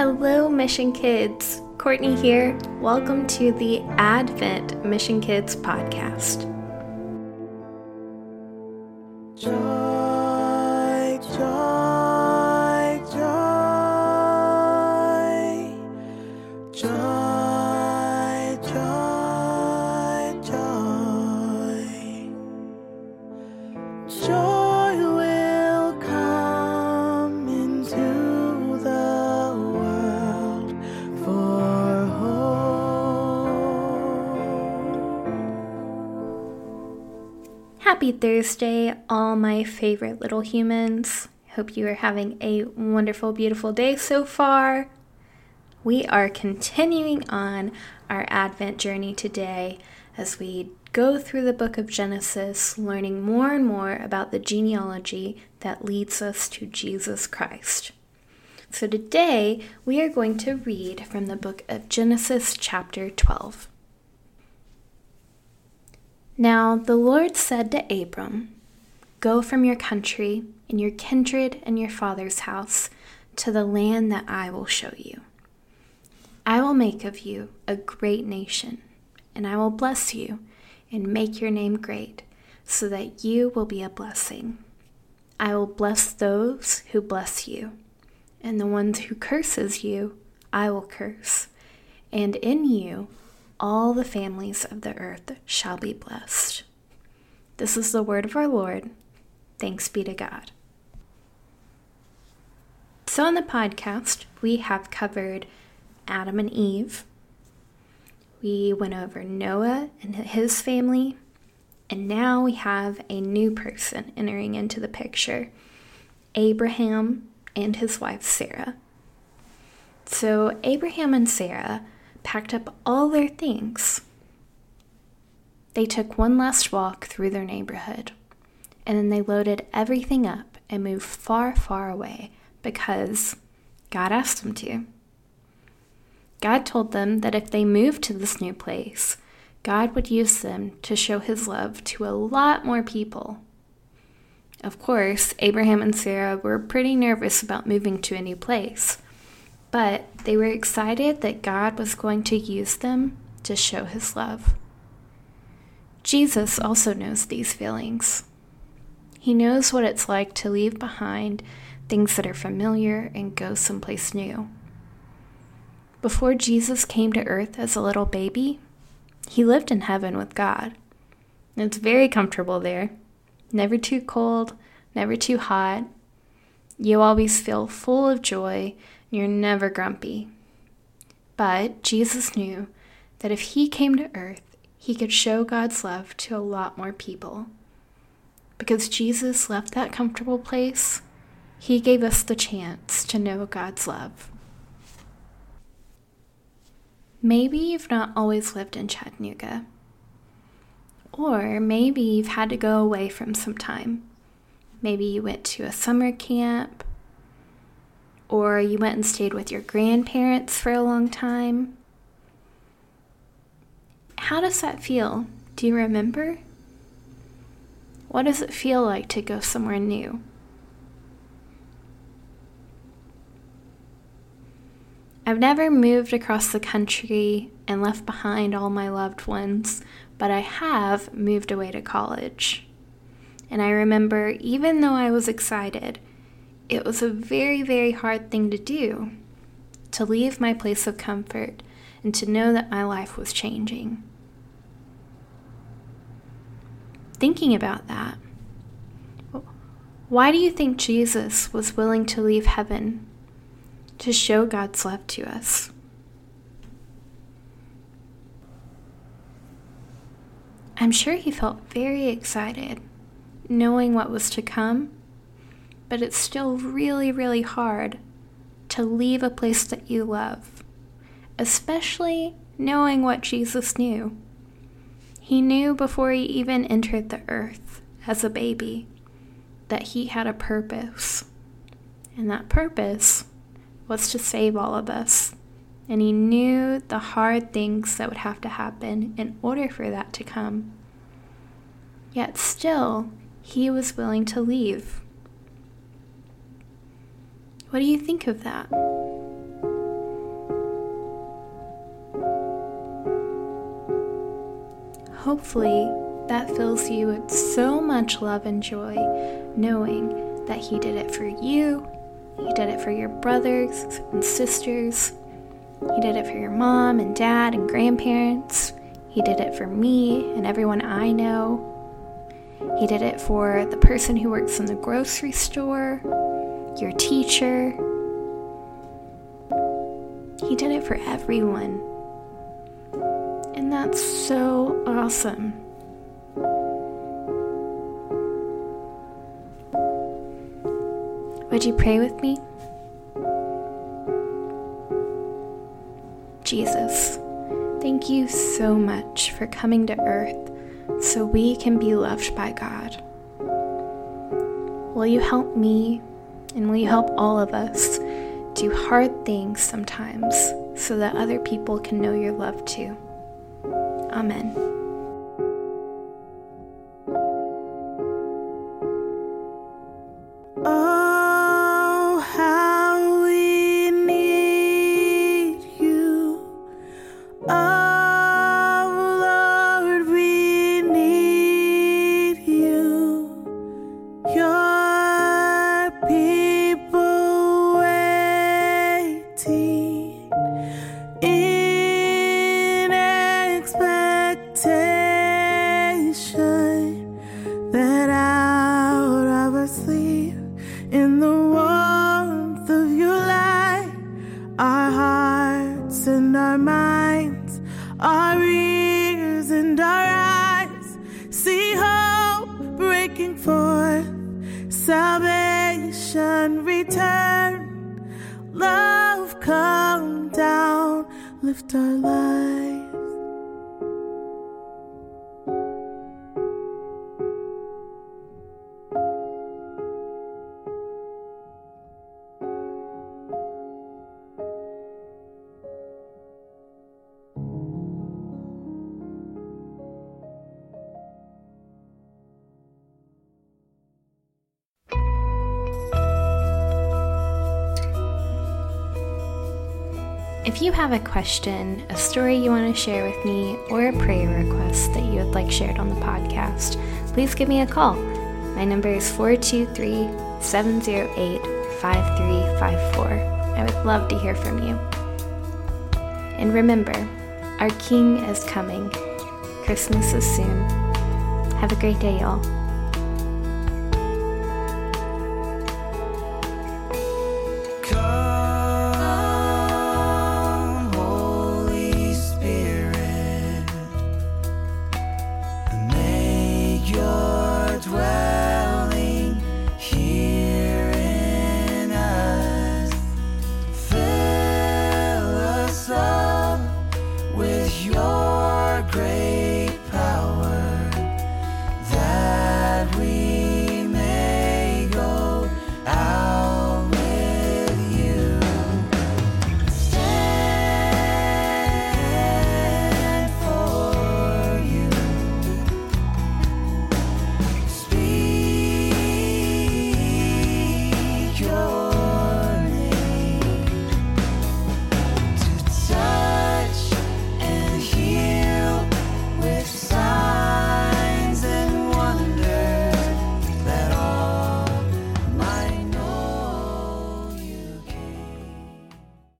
Hello, Mission Kids. Courtney here. Welcome to the Advent Mission Kids podcast. Happy Thursday, all my favorite little humans. Hope you are having a wonderful, beautiful day so far. We are continuing on our Advent journey today as we go through the book of Genesis, learning more and more about the genealogy that leads us to Jesus Christ. So today we are going to read from the book of Genesis, chapter 12. Now the Lord said to Abram, Go from your country and your kindred and your father's house to the land that I will show you. I will make of you a great nation, and I will bless you and make your name great, so that you will be a blessing. I will bless those who bless you, and the ones who curses you I will curse, and in you all the families of the earth shall be blessed. This is the word of our Lord. Thanks be to God. So, in the podcast, we have covered Adam and Eve. We went over Noah and his family. And now we have a new person entering into the picture Abraham and his wife Sarah. So, Abraham and Sarah packed up all their things. They took one last walk through their neighborhood, and then they loaded everything up and moved far, far away because God asked them to. God told them that if they moved to this new place, God would use them to show his love to a lot more people. Of course, Abraham and Sarah were pretty nervous about moving to a new place, but they were excited that God was going to use them to show his love. Jesus also knows these feelings. He knows what it's like to leave behind things that are familiar and go someplace new. Before Jesus came to earth as a little baby, he lived in heaven with God. It's very comfortable there. Never too cold, never too hot. You always feel full of joy, you're never grumpy. But Jesus knew that if he came to earth, he could show God's love to a lot more people. Because Jesus left that comfortable place, he gave us the chance to know God's love. Maybe you've not always lived in Chattanooga. Or maybe you've had to go away from some time. Maybe you went to a summer camp, or you went and stayed with your grandparents for a long time. How does that feel? Do you remember? What does it feel like to go somewhere new? I've never moved across the country and left behind all my loved ones, but I have moved away to college. And I remember, even though I was excited, it was a very, very hard thing to do to leave my place of comfort and to know that my life was changing. Thinking about that, why do you think Jesus was willing to leave heaven to show God's love to us. I'm sure he felt very excited knowing what was to come, but it's still really, really hard to leave a place that you love, especially knowing what Jesus knew. He knew before he even entered the earth as a baby that he had a purpose, and that purpose was to save all of us. And he knew the hard things that would have to happen in order for that to come. Yet still, he was willing to leave. What do you think of that? Hopefully, that fills you with so much love and joy knowing that He did it for you, He did it for your brothers and sisters, He did it for your mom and dad and grandparents, He did it for me and everyone I know. He did it for the person who works in the grocery store, your teacher. He did it for everyone. And that's so awesome. Would you pray with me? Jesus, thank you so much for coming to earth so we can be loved by God. Will you help me and will you help all of us do hard things sometimes so that other people can know your love too? Amen. Salvation return, love come down, lift our lives. If you have a question, a story you want to share with me, or a prayer request that you would like shared on the podcast, please give me a call. My number is 423 708 5354. I would love to hear from you. And remember, our King is coming. Christmas is soon. Have a great day, y'all.